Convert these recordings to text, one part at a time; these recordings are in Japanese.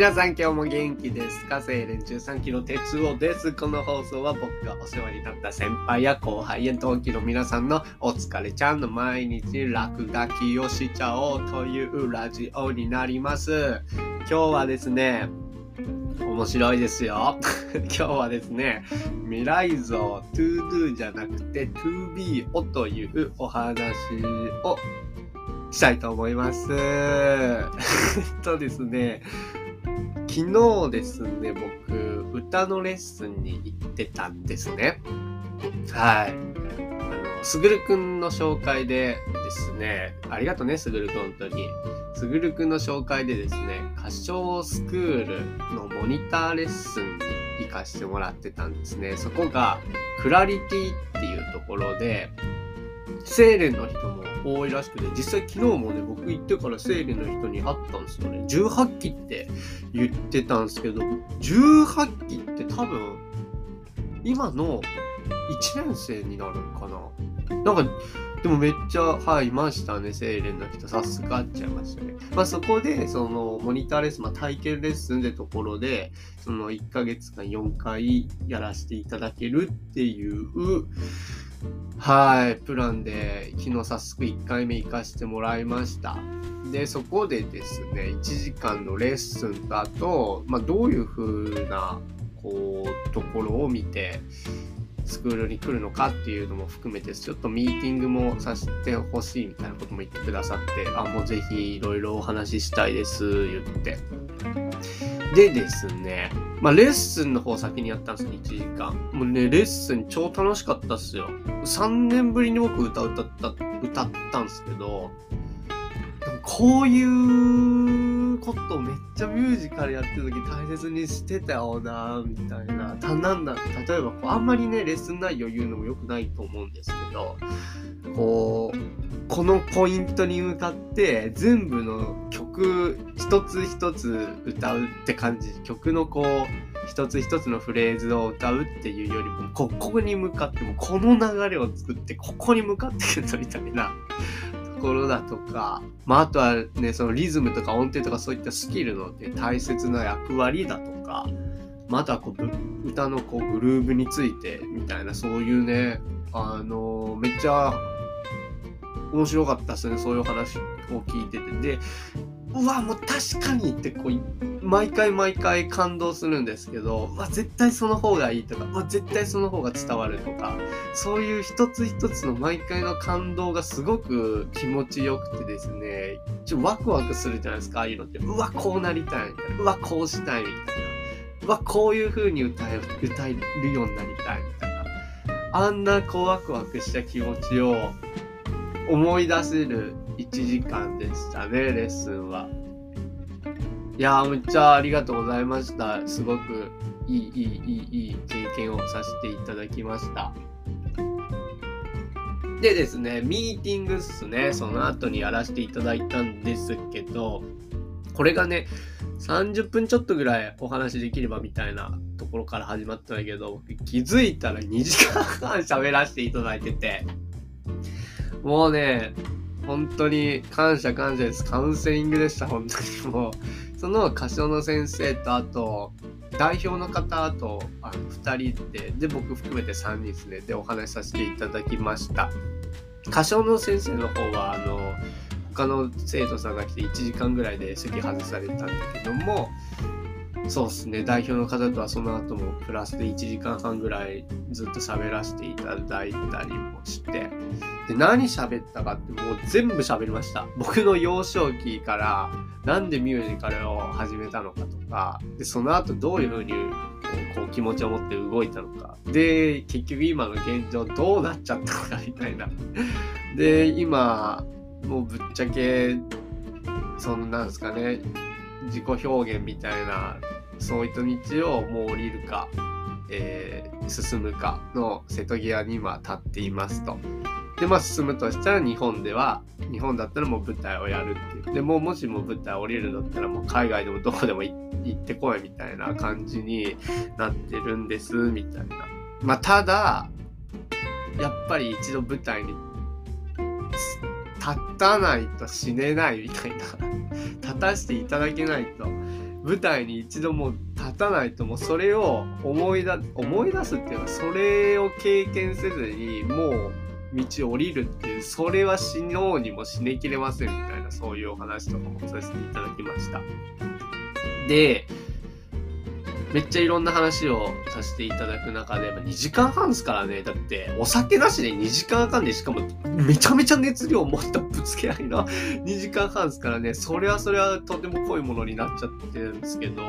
皆さん今日も元気ですか精錬13キロ鉄夫です。この放送は僕がお世話になった先輩や後輩や同期の皆さんのお疲れちゃんの毎日落書きをしちゃおうというラジオになります。今日はですね、面白いですよ。今日はですね、未来像 to do じゃなくて to be をというお話をしたいと思います。えっとですね、昨日ですね、僕、歌のレッスンに行ってたんですね。はい。あの、すぐるくんの紹介でですね、ありがとうね、すぐるくん、本当に。すぐるくんの紹介でですね、歌唱スクールのモニターレッスンに行かしてもらってたんですね。そこが、クラリティっていうところで、精錬の人も多いらしくて、実際昨日もね、僕行ってから生理の人に会ったんですよね。18期って言ってたんですけど、18期って多分、今の1年生になるのかななんか、でもめっちゃ、はい、いましたね、精錬の人。さすがっちゃいましたね。まあそこで、その、モニターレッスン、まあ体験レッスンでところで、その1ヶ月間4回やらせていただけるっていう、はい、プランで昨日早速1回目行かしてもらいました。で、そこでですね、1時間のレッスンだと、まあ、どういう風な、こう、ところを見て、スクールに来るのかっていうのも含めて、ちょっとミーティングもさせてほしいみたいなことも言ってくださって、あ、もうぜひいろいろお話ししたいです、言って。でですね、まあ、レッスンの方先にやったんですよ、1時間。もうね、レッスン超楽しかったっすよ。3年ぶりに僕歌歌った、歌ったんですけど、こういうことをめっちゃミュージカルやってる時大切にしてたよな、みたいな。たなんだ、例えばこうあんまりね、レッスン内容言うのも良くないと思うんですけど、こう、このポイントに向かって全部の曲一つ一つ歌うって感じ。曲のこう、一つ一つのフレーズを歌うっていうよりも、ここに向かっても、この流れを作って、ここに向かってくるみたいな ところだとか、まあ、あとはね、そのリズムとか音程とかそういったスキルの、ね、大切な役割だとか、またこう歌のこうグルーブについてみたいなそういうねあのめっちゃ面白かったですねそういう話を聞いてて。でうわもう確かにってこう毎回毎回感動するんですけどうわ絶対その方がいいとかうわ絶対その方が伝わるとかそういう一つ一つの毎回の感動がすごく気持ちよくてですねちょワクワクするじゃないですかああいうのって。うわこうなりたいみたいな。うわこうしたいみたいな。うわ、こういう風に歌え、歌えるようになりたいみたいな。あんなこうワクワクした気持ちを思い出せる1時間でしたね、レッスンは。いやー、むっちゃありがとうございました。すごくいい、いい、いい、いい経験をさせていただきました。でですね、ミーティングっすね、その後にやらせていただいたんですけど、これがね、30分ちょっとぐらいお話できればみたいなところから始まったんだけど、気づいたら2時間半喋らせていただいてて、もうね、本当に感謝感謝です。カウンセリングでした、本当にもう。その歌唱の先生と、あと、代表の方とあの2人で、で、僕含めて3人ですね、でお話しさせていただきました。歌唱の先生の方は、あの、他の生徒さんが来て1時間ぐらいで席外されたんだけどもそうっすね代表の方とはその後もプラスで1時間半ぐらいずっと喋らせていただいたりもしてで何喋ったかってもう全部喋りました。僕の幼少期からなんでミュージカルを始めたのかとかでその後どういう風にこう気持ちを持って動いたのか。で結局今の現状どうなっちゃったのかみたいな。で今もうぶっちゃけそのなんですかね自己表現みたいなそういった道をもう降りるか、えー、進むかの瀬戸際に今立っていますと。でまあ進むとしたら日本では日本だったらもう舞台をやるっていう。でももしも舞台降りるんだったらもう海外でもどこでも行ってこいみたいな感じになってるんですみたいな。まあただやっぱり一度舞台に立たないと死ねないみたいな。立たしていただけないと。舞台に一度も立たないともうそれを思い出思い出すっていうかそれを経験せずにもう道を降りるっていうそれは死のうにも死ねきれませんみたいなそういうお話とかもさせていただきましたでめっちゃいろんな話をさせていただく中で、2時間半ですからね。だって、お酒なしで2時間半で、しかも、めちゃめちゃ熱量を持ったぶつけ合いの2時間半ですからね。それはそれはとても濃いものになっちゃってるんですけど、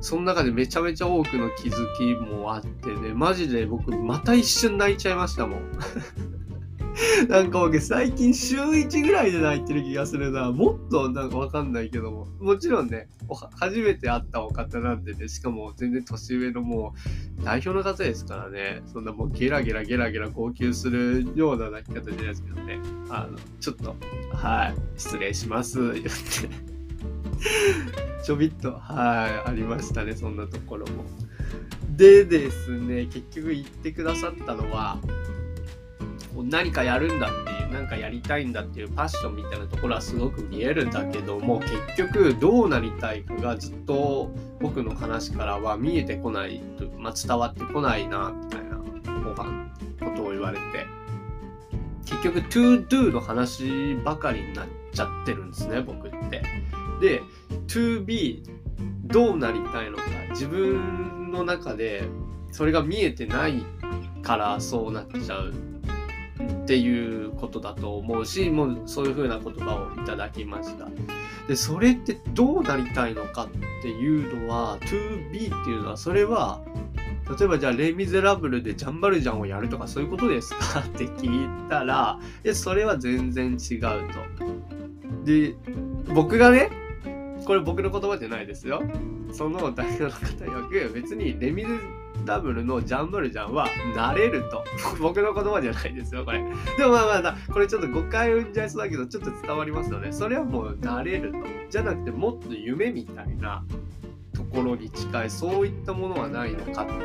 その中でめちゃめちゃ多くの気づきもあってね、マジで僕、また一瞬泣いちゃいましたもん。なんか僕最近週1ぐらいで泣いてる気がするな。もっとなんかわかんないけども。もちろんね、初めて会ったお方なんでね、しかも全然年上のもう代表の方ですからね、そんなもうゲラゲラゲラゲラ号泣するような泣き方じゃないですけどね。あの、ちょっと、はい、失礼します。言って。ちょびっと、はい、ありましたね、そんなところも。でですね、結局言ってくださったのは、何かやるんだっていう何かやりたいんだっていうパッションみたいなところはすごく見えるんだけども結局どうなりたいかがずっと僕の話からは見えてこないと、まあ、伝わってこないなみたいなことを言われて結局 to do の話ばかりになっちゃってるんですね僕って。で to be どうなりたいのか自分の中でそれが見えてないからそうなっちゃうっていうことだと思うし、もうそういう風な言葉をいただきました。で、それってどうなりたいのかっていうのは、to be っていうのは、それは、例えばじゃあ、レ・ミゼラブルでジャンバルジャンをやるとかそういうことですか？って聞いたら、い、それは全然違うと。で、僕がね、これ僕の言葉じゃないですよ。その代表の方曰く、別にレ・ミゼダブルのジャンブルジャンは慣れると。僕の言葉じゃないですよ、これ。でもまあまあ、これちょっと誤解を生んじゃいそうだけど、ちょっと伝わりますよね。それはもう慣れると。じゃなくて、もっと夢みたいなところに近い、そういったものはないのかっていう。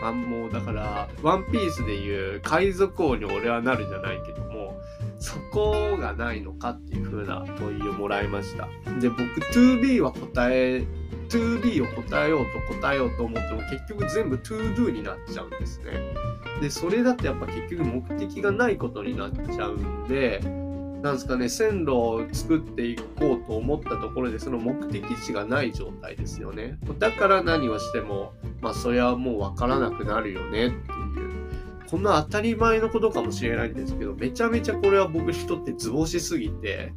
まあ、もうだから、ワンピースでいう海賊王に俺はなるじゃないけども、そこがないのかっていう風な問いをもらいました。で、僕 2B は答え 2D を答えようと答えようと思っても結局全部 ToDo になっちゃうんですね。で、それだとやっぱ結局目的がないことになっちゃうんで、なんですかね、線路を作っていこうと思ったところでその目的地がない状態ですよね。だから何をしても、まあそれはもうわからなくなるよねっていう。こんな当たり前のことかもしれないんですけど、めちゃめちゃこれは僕にとって図星すぎて、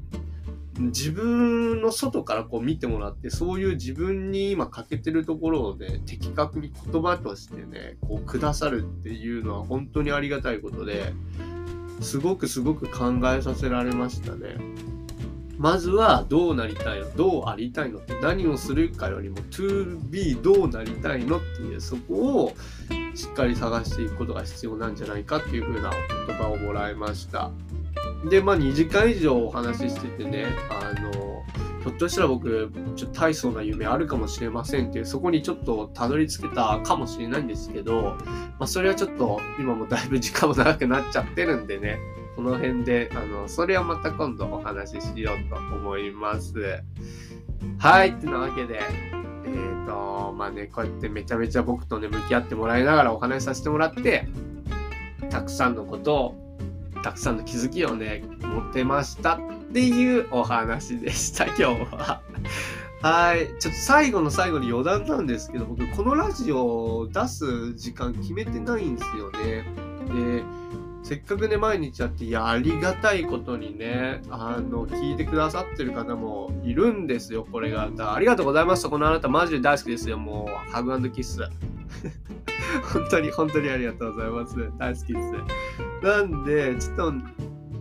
自分の外からこう見てもらって、そういう自分に今欠けてるところをね、的確に言葉としてね、こうくださるっていうのは本当にありがたいことで、すごくすごく考えさせられましたね。まずはどうなりたいのどうありたいのって何をするかよりも to be どうなりたいのっていうそこをしっかり探していくことが必要なんじゃないかっていう風な言葉をもらいました。で、まあ2時間以上お話ししててね、あの、ひょっとしたら僕、ちょっと大層な夢あるかもしれませんっていう、そこにちょっとたどり着けたかもしれないんですけど、まあそれはちょっと今もだいぶ時間も長くなっちゃってるんでね、この辺で、あの、それはまた今度お話ししようと思います。はい、ってなわけで、えっ、ー、と、まあね、こうやってめちゃめちゃ僕とね、向き合ってもらいながらお話しさせてもらって、たくさんのことをたくさんの気づきをね、持ってましたっていうお話でした、今日は。はい。ちょっと最後の最後に余談なんですけど、僕、このラジオを出す時間決めてないんですよね。で、せっかくね、毎日やって、いや、ありがたいことにね、あの、聞いてくださってる方もいるんですよ、これが。ありがとうございます。このあなた、マジで大好きですよ、もう。ハグキッス。本当に、本当にありがとうございます。大好きです。なんで、ちょっと、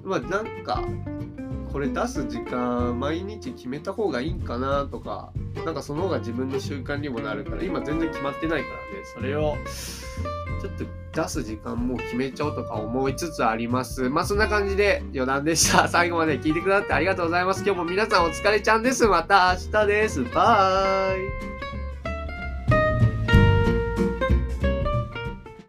まあなんか、これ出す時間、毎日決めた方がいいんかなとか、なんかその方が自分の習慣にもなるから、今全然決まってないからね、それを、ちょっと出す時間もう決めちゃおうとか思いつつあります。まあそんな感じで余談でした。最後まで聞いてくださってありがとうございます。今日も皆さんお疲れちゃんです。また明日です。バイ